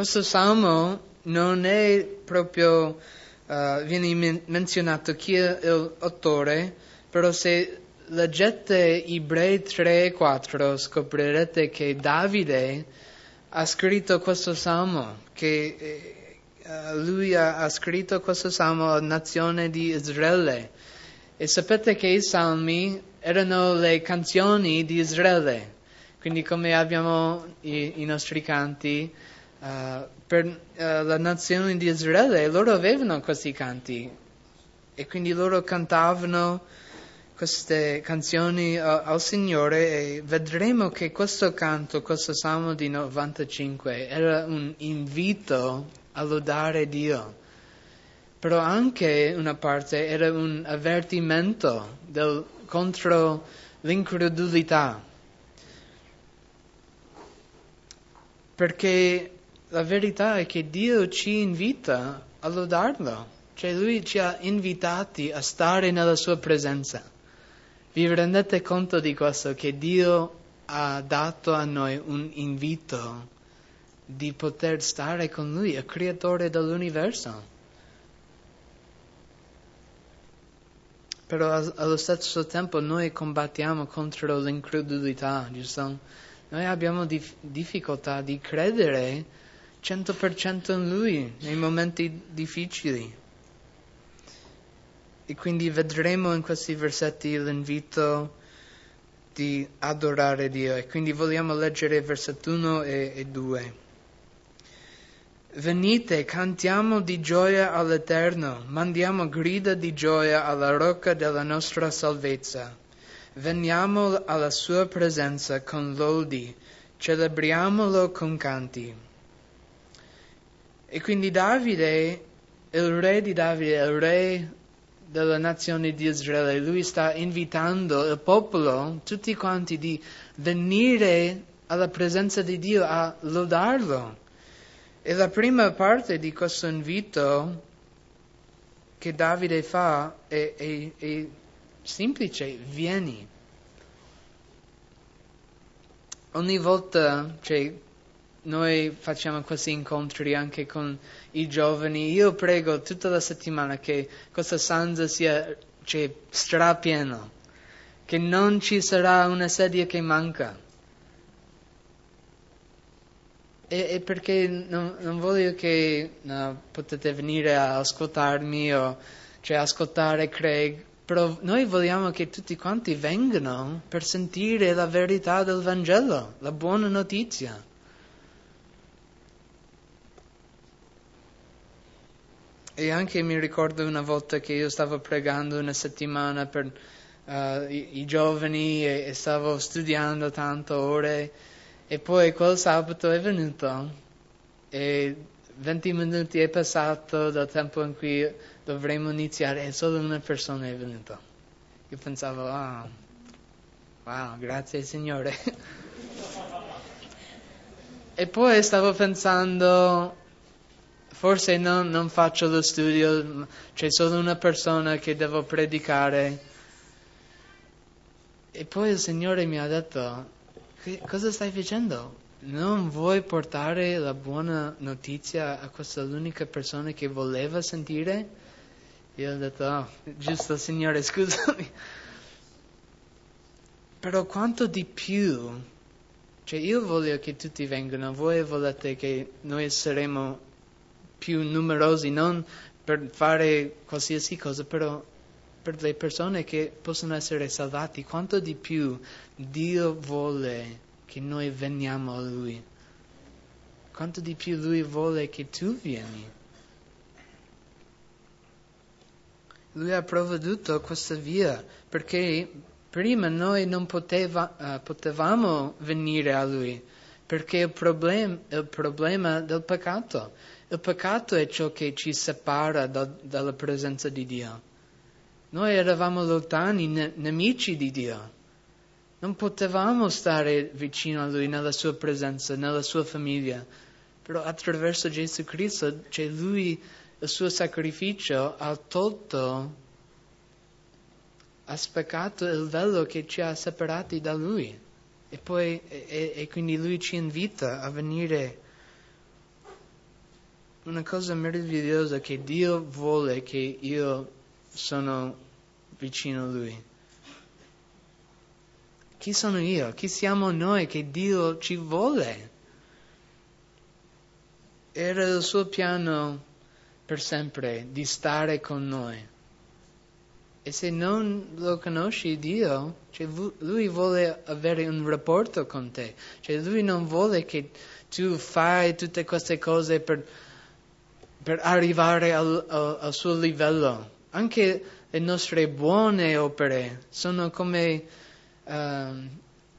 questo salmo non è proprio, uh, viene men- menzionato chi è l'autore, però se leggete Ebrei 3 e 4 scoprirete che Davide ha scritto questo salmo, che uh, lui ha, ha, scritto questo salmo alla nazione di Israele. E sapete che i salmi erano le canzoni di Israele. Quindi come abbiamo i, i nostri canti, uh, per uh, la nazione di Israele loro avevano questi canti. E quindi loro cantavano queste canzoni uh, al Signore e vedremo che questo canto, questo Salmo di 95 era un invito a lodare Dio, però anche una parte era un avvertimento del, contro l'incredulità. Perché la verità è che Dio ci invita a lodarlo, cioè Lui ci ha invitati a stare nella Sua presenza. Vi rendete conto di questo, che Dio ha dato a noi un invito di poter stare con Lui, il creatore dell'universo. Però allo stesso tempo noi combattiamo contro l'incredulità, giusto? Noi abbiamo dif- difficoltà di credere 100% in Lui nei momenti difficili. E quindi vedremo in questi versetti l'invito di adorare Dio. E quindi vogliamo leggere versetto 1 e, e 2. Venite, cantiamo di gioia all'Eterno, mandiamo grida di gioia alla rocca della nostra salvezza. Veniamo alla sua presenza con lodi, celebriamolo con canti. E quindi Davide, il re di Davide, il re della nazione di Israele, lui sta invitando il popolo, tutti quanti, di venire alla presenza di Dio a lodarlo. E la prima parte di questo invito che Davide fa è, è, è semplice, vieni. Ogni volta cioè, noi facciamo questi incontri anche con i giovani, io prego tutta la settimana che questa stanza sia cioè, strapieno, che non ci sarà una sedia che manca. E, e perché non, non, voglio che no, potete venire a ascoltarmi o cioè, ascoltare Craig però noi vogliamo che tutti quanti vengano per sentire la verità del Vangelo, la buona notizia. E anche mi ricordo una volta che io stavo pregando una settimana per uh, i, i, giovani e, e, stavo studiando tante ore e poi quel sabato è venuto e 20 minuti è passato dal tempo in cui dovremmo iniziare e solo una persona è venuta. Io pensavo, ah, wow, grazie Signore. e poi stavo pensando, forse non, non faccio lo studio, c'è solo una persona che devo predicare. E poi il Signore mi ha detto, cosa stai facendo? non vuoi portare la buona notizia a questa l'unica persona che voleva sentire? Io ho detto, oh, giusto Signore, scusami. Però quanto di più, cioè io voglio che tutti vengano, voi volete che noi saremo più numerosi, non per fare qualsiasi cosa, però per le persone che possono essere salvate, quanto di più Dio vuole che noi veniamo a Lui. Quanto di più Lui vuole che tu vieni. Lui ha provveduto questa via perché prima noi non poteva, uh, potevamo venire a Lui perché il, problem, il problema del peccato, il peccato è ciò che ci separa da, dalla presenza di Dio. Noi eravamo lontani, ne, nemici di Dio. Non potevamo stare vicino a Lui nella Sua presenza, nella Sua famiglia, però attraverso Gesù Cristo, cioè Lui, il suo sacrificio, ha tolto, ha spaccato il velo che ci ha separati da Lui. E poi, e, e quindi Lui ci invita a venire una cosa meravigliosa che Dio vuole che io sono vicino a Lui. Chi sono io? Chi siamo noi che Dio ci vuole? Era il suo piano per sempre di stare con noi. E se non lo conosci Dio, cioè lui vuole avere un rapporto con te, cioè lui non vuole che tu fai tutte queste cose per, per arrivare al, al, al, suo livello. Anche le nostre buone opere sono come uh,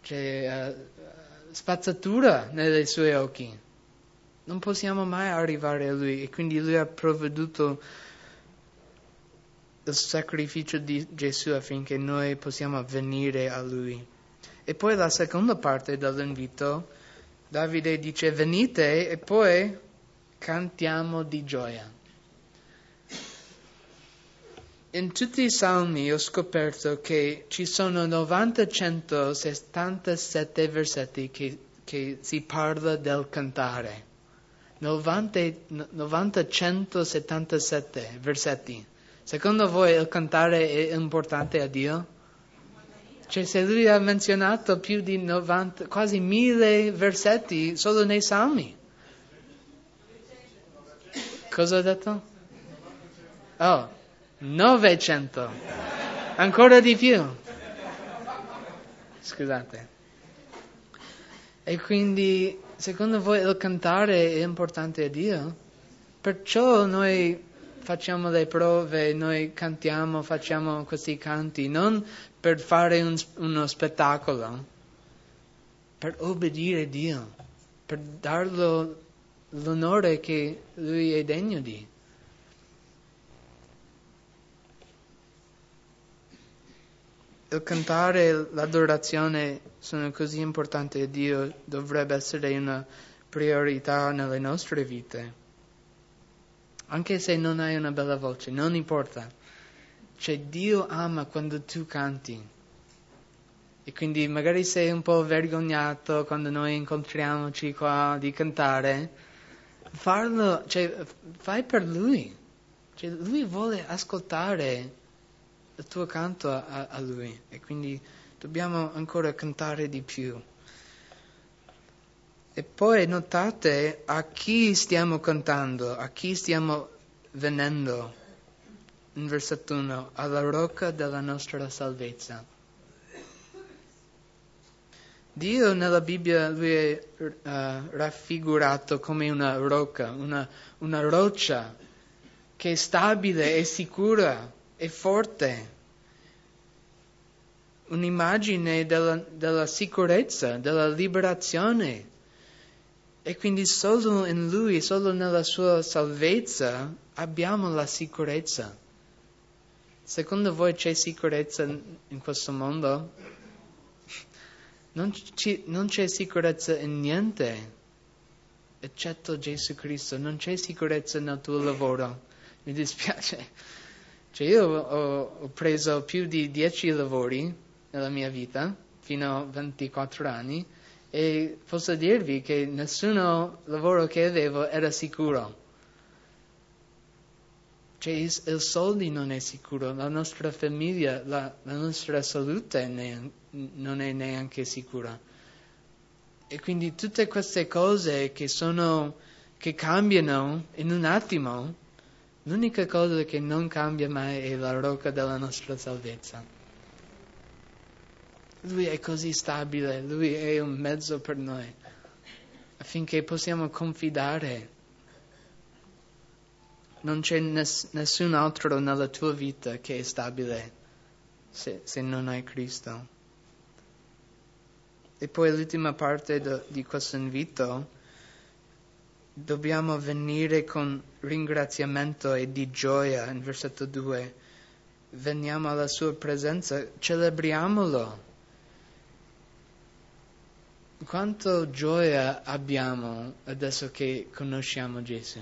cioè, uh, spazzatura nei suoi occhi. Non possiamo mai arrivare a lui e quindi lui ha provveduto il sacrificio di Gesù affinché noi possiamo venire a Lui. E poi la seconda parte dell'invito, Davide dice venite e poi cantiamo di gioia. In tutti i salmi ho scoperto che ci sono 90-177 versetti che, che si parla del cantare. 90-177 versetti. Secondo voi il cantare è importante a Dio? Cioè se lui ha menzionato più di 90, quasi mille versetti solo nei salmi. Cosa ho detto? Oh, 900. Ancora di più. Scusate. E quindi, secondo voi il cantare è importante a Dio? Perciò noi facciamo le prove, noi cantiamo, facciamo questi canti, non per fare un, uno spettacolo, per obbedire a Dio, per darlo l'onore che Lui è degno di. Il cantare e l'adorazione sono così importanti a Dio, dovrebbe essere una priorità nelle nostre vite anche se non hai una bella voce, non importa. Cioè Dio ama quando tu canti. E quindi magari sei un po' vergognato quando noi incontriamoci qua di cantare. Farlo, cioè fai per Lui. Cioè, lui vuole ascoltare il tuo canto a, a Lui. E quindi dobbiamo ancora cantare di più. E poi notate a chi stiamo cantando, a chi stiamo venendo. In versetto 1, alla rocca della nostra salvezza. Dio nella Bibbia lui è uh, raffigurato come una rocca, una, una roccia che è stabile, è sicura, è forte. Un'immagine della, della sicurezza, della liberazione. E quindi solo in Lui, solo nella sua salvezza abbiamo la sicurezza. Secondo voi c'è sicurezza in questo mondo? Non, ci, non c'è sicurezza in niente, eccetto Gesù Cristo. Non c'è sicurezza nel tuo lavoro. Mi dispiace. Cioè io ho, ho preso più di dieci lavori nella mia vita, fino a 24 anni, e posso dirvi che nessun lavoro che avevo era sicuro. Cioè il, il soldi non è sicuro, la nostra famiglia, la, la nostra salute ne, non è neanche sicura. E quindi tutte queste cose che sono, che cambiano in un attimo, l'unica cosa che non cambia mai è la rocca della nostra salvezza. Lui è così stabile, Lui è un mezzo per noi, affinché possiamo confidare. Non c'è ness- nessun altro nella tua vita che è stabile se, se non hai Cristo. E poi l'ultima parte do, di questo invito, dobbiamo venire con ringraziamento e di gioia, in versetto 2. Veniamo alla sua presenza, celebriamolo quanto gioia abbiamo adesso che conosciamo Gesù,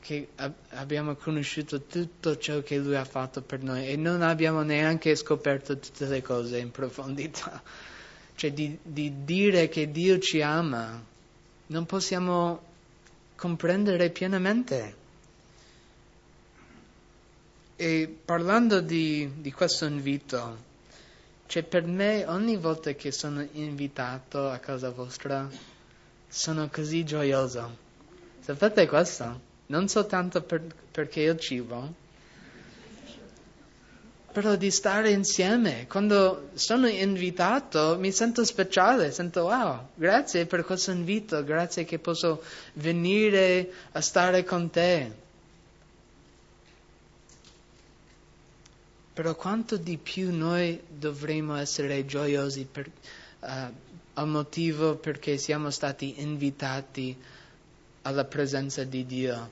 che ab- abbiamo conosciuto tutto ciò che Lui ha fatto per noi e non abbiamo neanche scoperto tutte le cose in profondità. Cioè di, di dire che Dio ci ama, non possiamo comprendere pienamente. E parlando di, di questo invito, cioè per me ogni volta che sono invitato a casa vostra sono così gioioso. Sapete questo? Non soltanto per, perché il cibo, però di stare insieme. Quando sono invitato mi sento speciale, sento wow, grazie per questo invito, grazie che posso venire a stare con te. Però quanto di più noi dovremmo essere gioiosi per, uh, al motivo perché siamo stati invitati alla presenza di Dio.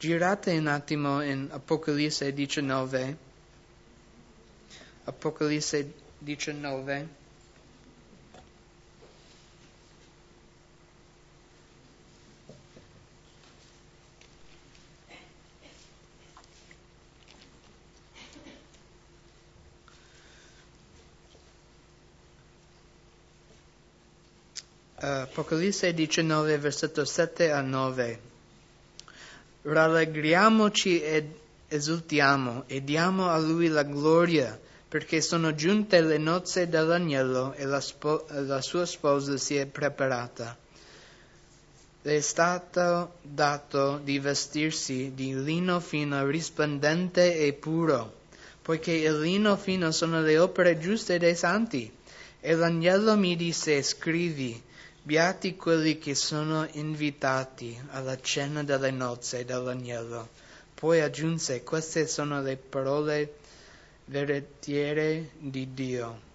Girate un attimo in Apocalisse 19. Apocalisse 19. Apocalisse 19, versetto 7 a 9. Rallegriamoci ed esultiamo e diamo a lui la gloria, perché sono giunte le nozze dell'agnello e la, spo- la sua sposa si è preparata. Le è stato dato di vestirsi di lino fino risplendente e puro, poiché il lino fino sono le opere giuste dei santi. E l'agnello mi disse, scrivi, Beati quelli che sono invitati alla cena delle nozze dell'agnello. Poi aggiunse, queste sono le parole veritiere di Dio.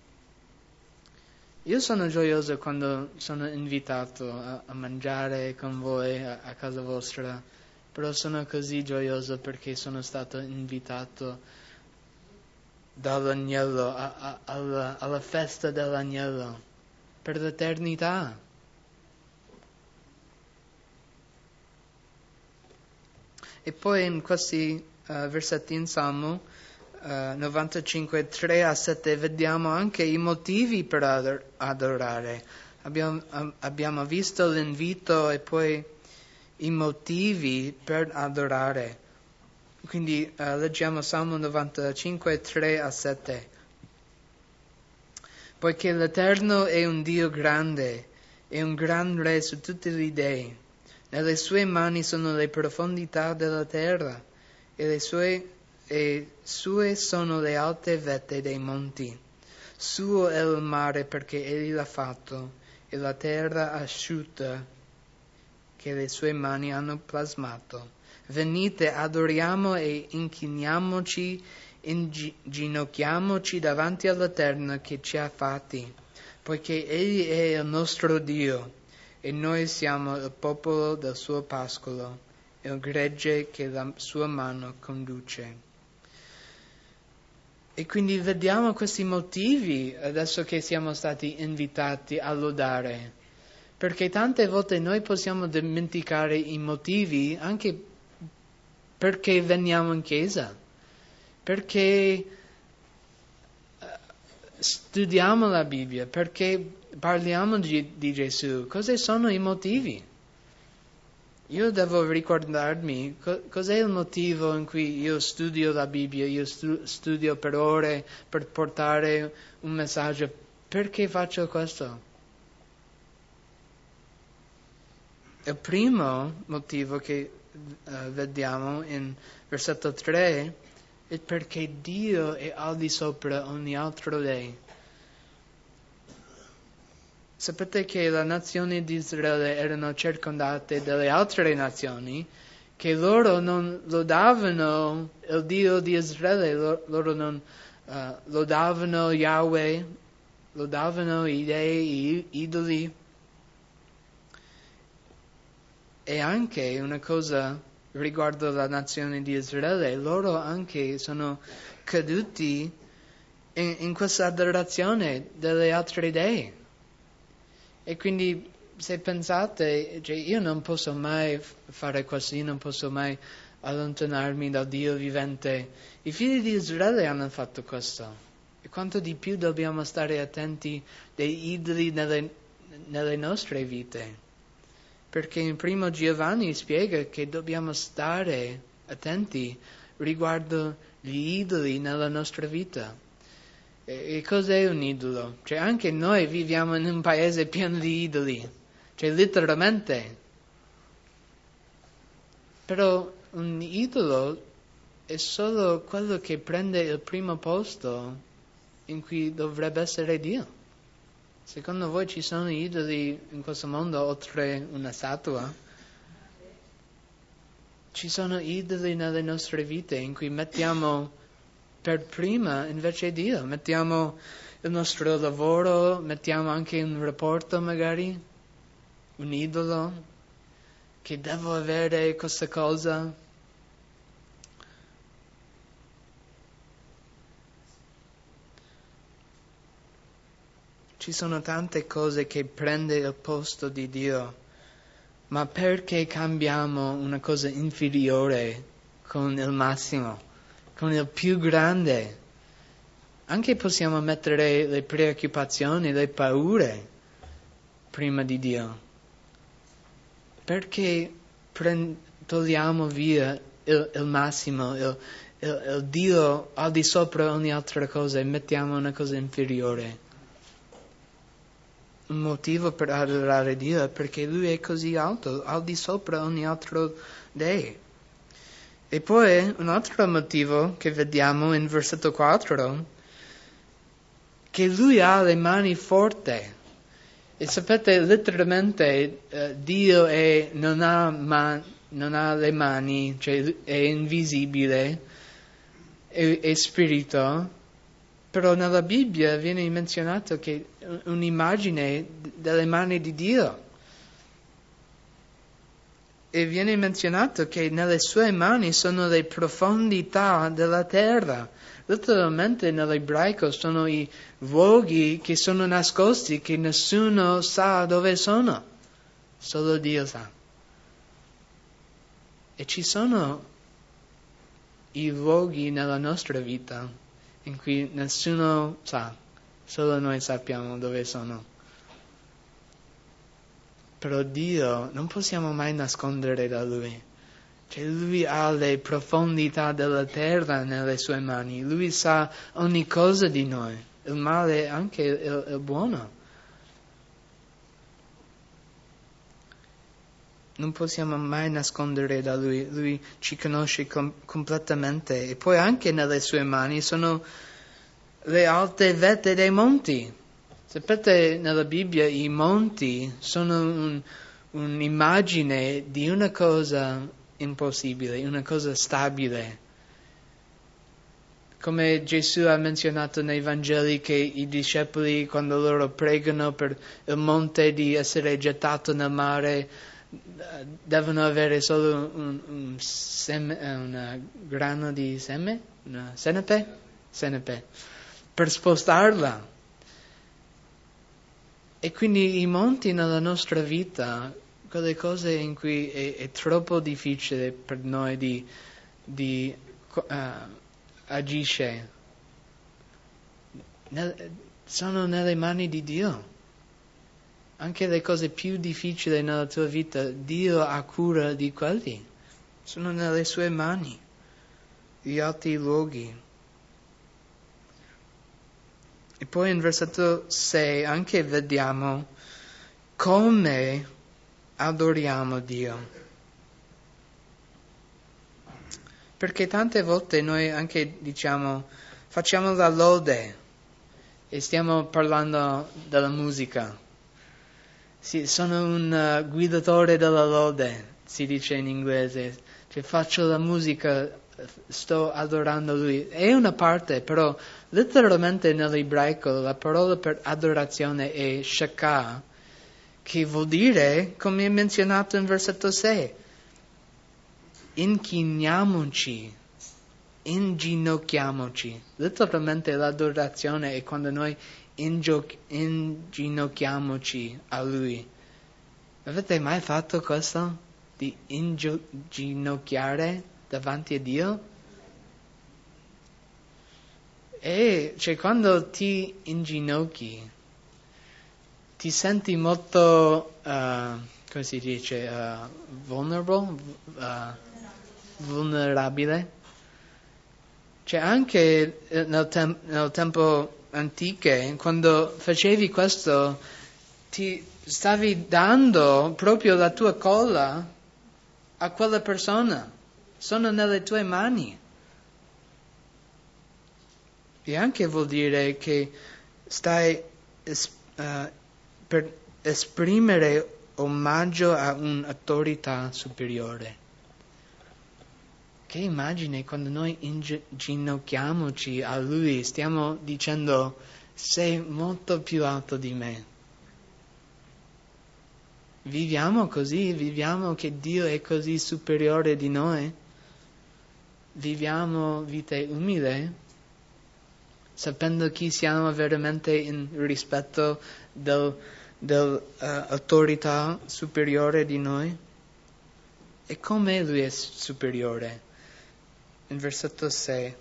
Io sono gioioso quando sono invitato a, a mangiare con voi a, a, casa vostra, però sono così gioioso perché sono stato invitato dall'agnello a, alla, alla festa dell'agnello per l'eternità. E poi in questi uh, versetti in Salmo uh, 95, 3 a 7 vediamo anche i motivi per ador- adorare. Abbiamo, abbiamo visto l'invito e poi i motivi per adorare. Quindi uh, leggiamo Salmo 95, 3 a 7. Poiché l'Eterno è un Dio grande, è un gran Re su tutti gli dei nelle sue mani sono le profondità della terra e le sue, e sue sono le alte vette dei monti. Suo è il mare perché egli l'ha fatto e la terra asciutta che le sue mani hanno plasmato. Venite, adoriamo e inchiniamoci, inginocchiamoci davanti all'Eterno che ci ha fatti, poiché Egli è il nostro Dio e noi siamo il popolo del suo pascolo, il gregge che la sua mano conduce. E quindi vediamo questi motivi adesso che siamo stati invitati a lodare, perché tante volte noi possiamo dimenticare i motivi anche perché veniamo in chiesa, perché eh, studiamo la Bibbia, perché parliamo di, di Gesù, cosa sono i motivi? Io devo ricordarmi co- cos'è il motivo in cui io studio la Bibbia, io stu- studio per ore per portare un messaggio. Perché faccio questo? Il primo motivo che uh, vediamo in versetto 3 è perché Dio è al di sopra ogni altro re. Sapete che le nazioni di Israele erano circondate dalle altre nazioni che loro non lodavano il Dio di Israele, loro non uh, lodavano Yahweh, lodavano i dei, i idoli. E anche una cosa riguardo la nazione di Israele, loro anche sono caduti in, in questa adorazione delle altre dei. E quindi se pensate, cioè, io non posso mai fare così, non posso mai allontanarmi dal Dio vivente. I figli di Israele hanno fatto questo. E quanto di più dobbiamo stare attenti dei idoli nelle, nelle nostre vite. perché in primo Giovanni spiega che dobbiamo stare attenti riguardo gli idoli nella nostra vita. E, cos'è un idolo? Cioè anche noi viviamo in un paese pieno di idoli, cioè letteralmente. Però un idolo è solo quello che prende il primo posto in cui dovrebbe essere Dio. Secondo voi ci sono idoli in questo mondo oltre una statua? Ci sono idoli nelle nostre vite in cui mettiamo per prima invece Dio, mettiamo il nostro lavoro, mettiamo anche un rapporto magari, un idolo, che devo avere questa cosa, Ci sono tante cose che prende il posto di Dio, ma perché cambiamo una cosa inferiore con il massimo, con il più grande? Anche possiamo mettere le preoccupazioni, le paure prima di Dio. Perché prend- togliamo via il, il massimo, il, il, il Dio al di sopra ogni altra cosa e mettiamo una cosa inferiore? un motivo per adorare Dio è perché Lui è così alto, al di sopra ogni altro Dei. E poi un altro motivo che vediamo in versetto 4, che Lui ha le mani forti. E sapete, letteralmente eh, Dio è, non, ha man, non, ha le mani, cioè è invisibile, è, è spirito, però nella Bibbia viene menzionato che un'immagine delle mani di Dio. E viene menzionato che nelle sue mani sono le profondità della terra. Letteralmente nell'ebraico sono i luoghi che sono nascosti, che nessuno sa dove sono. Solo Dio sa. E ci sono i luoghi nella nostra vita in cui nessuno sa, solo noi sappiamo dove sono. Però Dio non possiamo mai nascondere da Lui. Cioè Lui ha le profondità della terra nelle sue mani, Lui sa ogni cosa di noi, il male e anche il, il buono. non possiamo mai nascondere da lui, lui ci conosce com- completamente e poi anche nelle sue mani sono le alte vette dei monti. Sapete, nella Bibbia i monti sono un, un'immagine di una cosa impossibile, una cosa stabile. Come Gesù ha menzionato nei Vangeli che i discepoli quando loro pregano per il monte di essere gettato nel mare, devono avere solo un, un seme, una grano di seme, una senepe, senepe, per spostarla. E quindi i monti nella nostra vita, quelle cose in cui è, è troppo difficile per noi di, di uh, agisce, nel, sono nelle mani di Dio anche le cose più difficili nella tua vita, Dio ha cura di quelli. Sono nelle sue mani, gli alti luoghi. E poi in versetto 6 anche vediamo come adoriamo Dio. Perché tante volte noi anche diciamo facciamo la lode e stiamo parlando della musica sì, sono un uh, guidatore della lode, si dice in inglese. Cioè faccio la musica, sto adorando lui. È una parte, però letteralmente nell'ebraico la parola per adorazione è shaka, che vuol dire, come è menzionato in versetto 6, inchiniamoci, inginocchiamoci. Letteralmente l'adorazione è quando noi inginocchiamoci a Lui. Avete mai fatto questo? Di inginocchiare davanti a Dio? E cioè quando ti inginocchi, ti senti molto, uh, come si dice, uh, vulnerable, uh, vulnerabile. Cioè anche nel, tem- nel tempo antico, quando facevi questo, ti stavi dando proprio la tua colla a quella persona. Sono nelle tue mani. E anche vuol dire che stai es- uh, per esprimere omaggio a un'autorità superiore. Che immagine quando noi inginocchiamoci a Lui, stiamo dicendo sei molto più alto di me. Viviamo così, viviamo che Dio è così superiore di noi. Viviamo vite umili, sapendo chi siamo veramente in rispetto del dell'autorità uh, superiore di noi? E come lui è superiore? In versetto 6,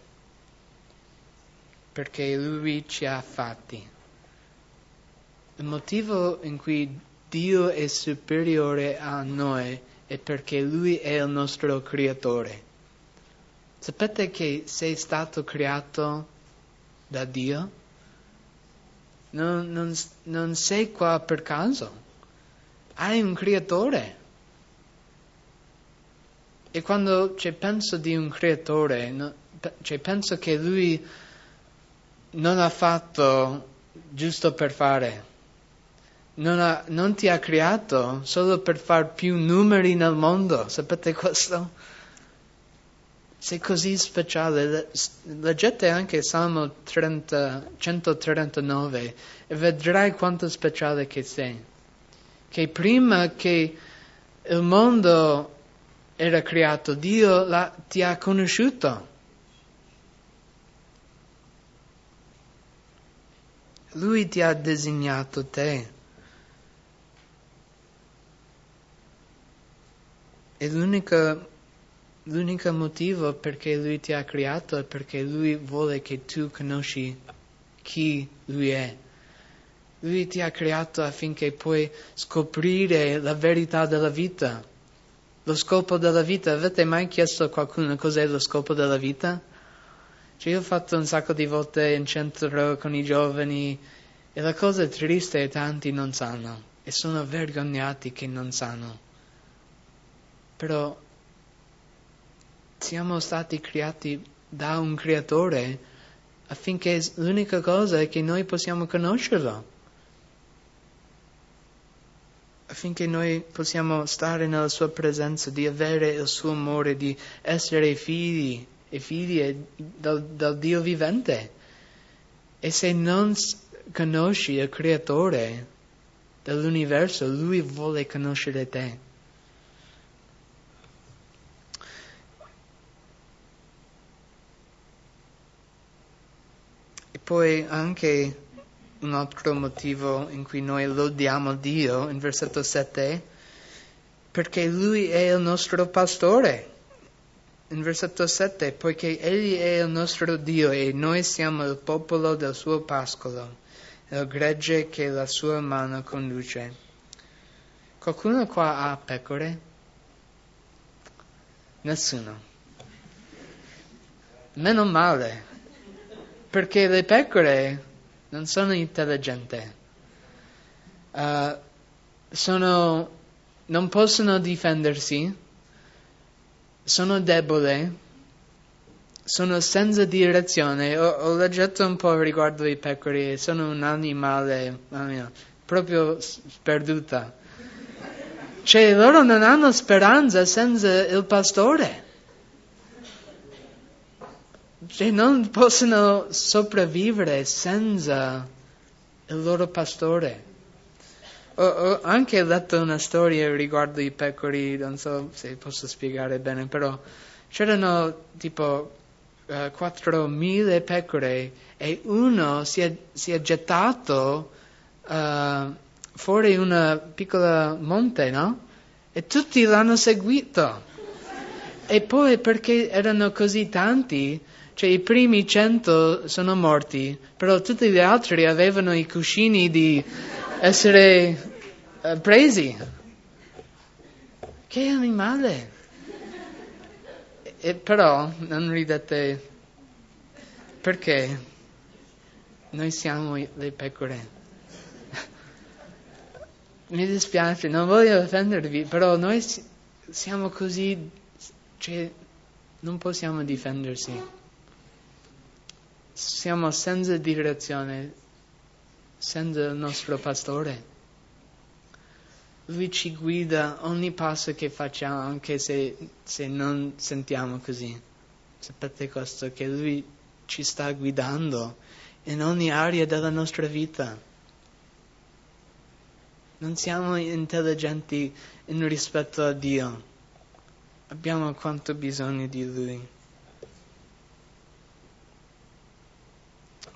perché lui ci ha fatti. Il motivo in cui Dio è superiore a noi è perché lui è il nostro creatore. Sapete che sei stato creato da Dio? non, non, non sei qua per caso, hai un creatore. E quando cioè, penso di un creatore, no, cioè, penso che lui non ha fatto giusto per fare. Non, ha, non, ti ha creato solo per fare più numeri nel mondo, sapete questo? Sei così speciale. Leggete anche Salmo 30, 139 e vedrai quanto speciale che sei. Che prima che il mondo era creato, Dio la, ti ha conosciuto. Lui ti ha designato te. E l'unica L'unico motivo perché Lui ti ha creato è perché Lui vuole che tu conosci chi Lui è. Lui ti ha creato affinché puoi scoprire la verità della vita. Lo scopo della vita, avete mai chiesto a qualcuno cos'è lo scopo della vita? Cioè io ho fatto un sacco di volte in centro con i giovani e la cosa triste è che tanti non sanno e sono vergognati che non sanno. Però siamo stati creati da un creatore affinché l'unica cosa è che noi possiamo conoscerlo, affinché noi possiamo stare nella sua presenza, di avere il suo amore, di essere figli e figlie dal, dal Dio vivente. E se non conosci il creatore dell'universo, lui vuole conoscere te. Poi anche un altro motivo in cui noi lodiamo Dio, in versetto 7, perché Lui è il nostro pastore. In versetto 7, poiché Egli è il nostro Dio e noi siamo il popolo del suo pascolo, il gregge che la sua mano conduce. Qualcuno qua ha pecore? Nessuno. Meno male perché le pecore non sono intelligenti, uh, sono, non possono difendersi, sono deboli, sono senza direzione. Ho, ho letto un po' riguardo i pecore, sono un animale mia, proprio sperduta. Cioè loro non hanno speranza senza il pastore cioè non possono sopravvivere senza il loro pastore. Ho, ho, anche letto una storia riguardo i peccori, non so se posso spiegare bene, però c'erano tipo uh, eh, 4.000 pecore e uno si è, si è gettato uh, fuori una piccola monte, no? E tutti l'hanno seguito. E poi perché erano così tanti, cioè i primi cento sono morti, però tutti gli altri avevano i cuscini di essere uh, presi. che animale! E però non ridete perché noi siamo le pecore. Mi dispiace, non voglio offendervi, però noi siamo così, cioè, non possiamo difendersi. Siamo senza direzione, senza il nostro pastore. Lui ci guida ogni passo che facciamo, anche se, se non sentiamo così. Sapete questo? Che Lui ci sta guidando in ogni area della nostra vita. Non siamo intelligenti in rispetto a Dio. Abbiamo quanto bisogno di Lui.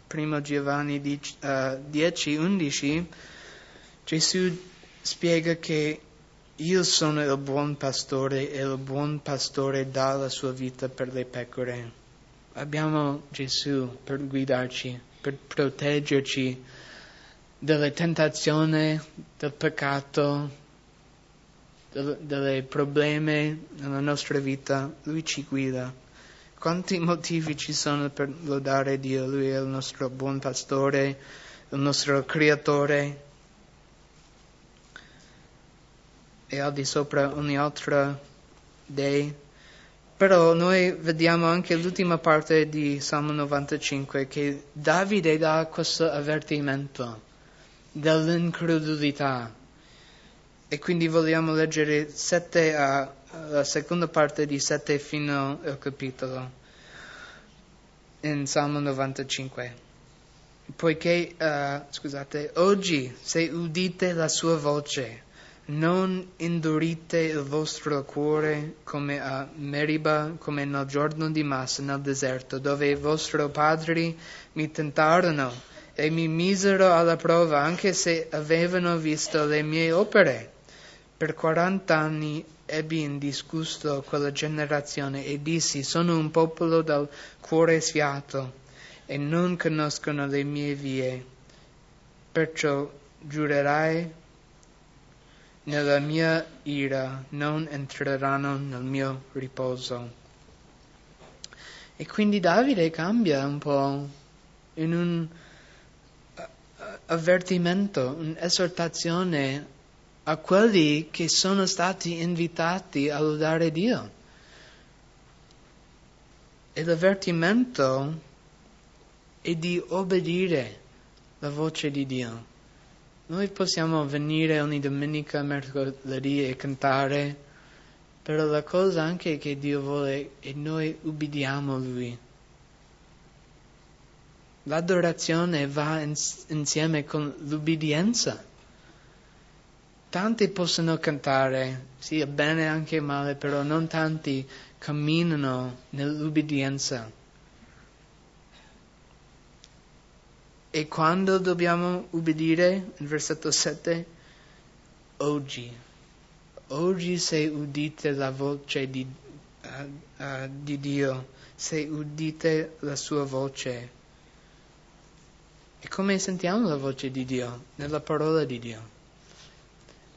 Primo Giovanni 10, 11, eh, Gesù spiega che io sono il buon pastore e il buon pastore dà la sua vita per le pecore. Abbiamo Gesù per guidarci, per proteggerci dalle tentazioni, del peccato, dei problemi nella nostra vita. Lui ci guida. Quanti motivi ci sono per lodare Dio? Lui è il nostro buon pastore, il nostro creatore. E al di sopra ogni altro dei. Però noi vediamo anche l'ultima parte di Salmo 95 che Davide dà questo avvertimento dell'incredulità. E quindi vogliamo leggere sette a, la seconda parte di 7 fino al capitolo in Salmo 95. Poiché, uh, scusate, oggi se udite la sua voce, non indurite il vostro cuore come a Meriba, come nel giorno di Massa nel deserto, dove i vostri padri mi tentarono e mi misero alla prova, anche se avevano visto le mie opere. Per quarant'anni ebbi indiscusso quella generazione e dissi, sono un popolo dal cuore sfiato e non conoscono le mie vie. Perciò giurerai nella mia ira, non entreranno nel mio riposo. E quindi Davide cambia un po' in un avvertimento, un'esortazione a quelli che sono stati invitati a lodare Dio. E l'avvertimento è di obbedire la voce di Dio. Noi possiamo venire ogni domenica, mercoledì e cantare, però la cosa anche che Dio vuole è noi ubbidiamo Lui. L'adorazione va insieme con l'ubbidienza. Tanti possono cantare, sia bene anche male, però non tanti camminano nell'ubbidienza. E quando dobbiamo ubbidire? Il versetto 7. Oggi. Oggi se udite la voce di, uh, uh, di Dio, se udite la sua voce, e come sentiamo la voce di Dio? Nella parola di Dio.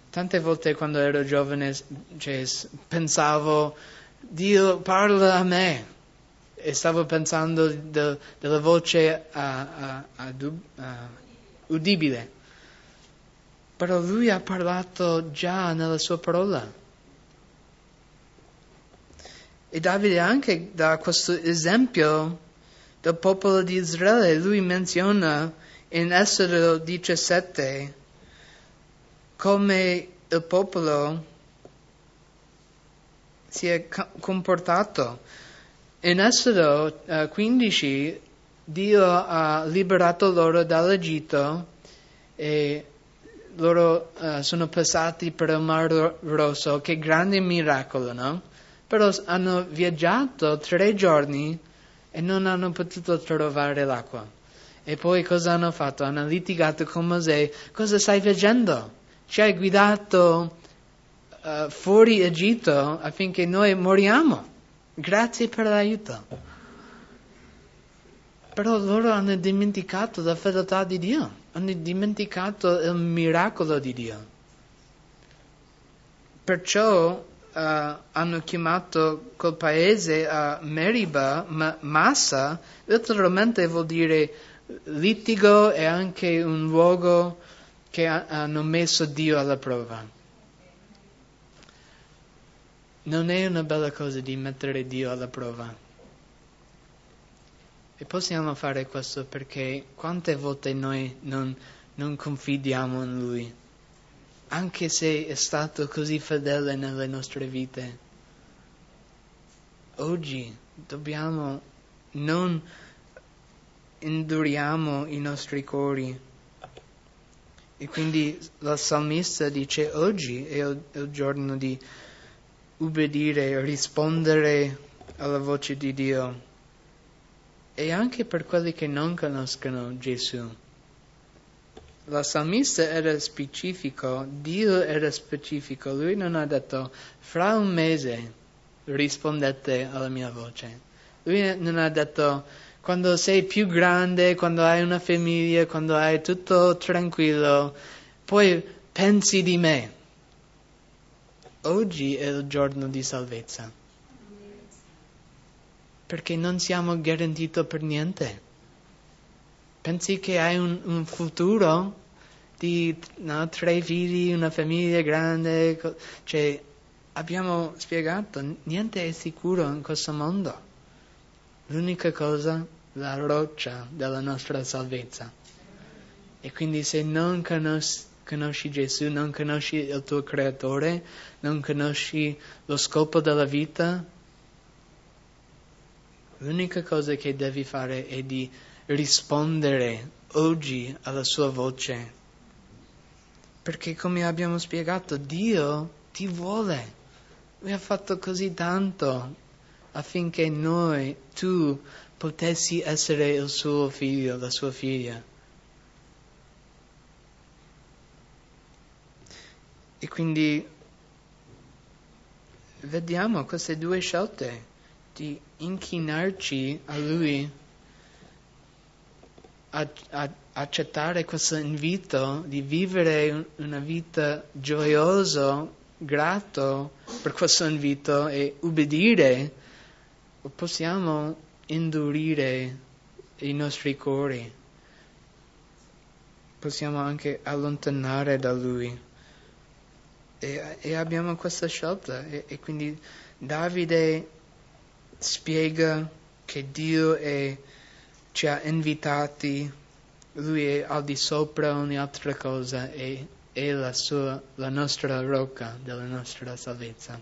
Tante volte quando ero giovane cioè, pensavo, Dio parla a me. E stavo pensando de, della voce uh, uh, udibile. Però lui ha parlato già nella sua parola. E Davide anche dà questo esempio del popolo di Israele. Lui menziona in Esodo 17 come il popolo si è comportato. In Esodo uh, 15 Dio ha liberato loro dall'Egitto e loro uh, sono passati per il Mar Rosso, che grande miracolo, no? Però hanno viaggiato tre giorni e non hanno potuto trovare l'acqua. E poi cosa hanno fatto? Hanno litigato con Mosè. Cosa stai facendo? Ci hai guidato uh, fuori Egitto affinché noi moriamo. Grazie per l'aiuto. Però loro hanno dimenticato la fedeltà di Dio, hanno dimenticato il miracolo di Dio. Perciò uh, hanno chiamato quel paese uh, Meriba, ma Massa letteralmente vuol dire litigo e anche un luogo che ha, hanno messo Dio alla prova. Non è una bella cosa di mettere Dio alla prova. E possiamo fare questo perché quante volte noi non, non confidiamo in Lui, anche se è stato così fedele nelle nostre vite. Oggi dobbiamo non induriamo i nostri cuori. E quindi la salmista dice oggi è il, il giorno di ubbidire, rispondere alla voce di Dio. E anche per quelli che non conoscono Gesù. La salmista era specifico, Dio era specifico, lui non ha detto fra un mese rispondete alla mia voce. Lui non ha detto quando sei più grande, quando hai una famiglia, quando hai tutto tranquillo, poi pensi di me. Oggi è il giorno di salvezza. Perché non siamo garantiti per niente. Pensi che hai un, un futuro di no, tre figli, una famiglia grande? Cioè, abbiamo spiegato, niente è sicuro in questo mondo. L'unica cosa la roccia della nostra salvezza. E quindi se non conosci, Gesù, non conosci il tuo creatore, non conosci lo scopo della vita, l'unica cosa che devi fare è di rispondere oggi alla sua voce. Perché come abbiamo spiegato, Dio ti vuole. Lui ha fatto così tanto affinché noi, tu, potessi essere il suo figlio, la sua figlia. E quindi vediamo queste due scelte di inchinarci a Lui, a, a accettare questo invito di vivere una vita gioiosa, grato per questo invito e ubbidire, possiamo indurire i nostri cuori, possiamo anche allontanare da Lui. E, e abbiamo questa scelta. E, e, quindi Davide spiega che Dio è, ci ha invitati, Lui è al di sopra ogni altra cosa e è la, sua, la nostra rocca della nostra salvezza.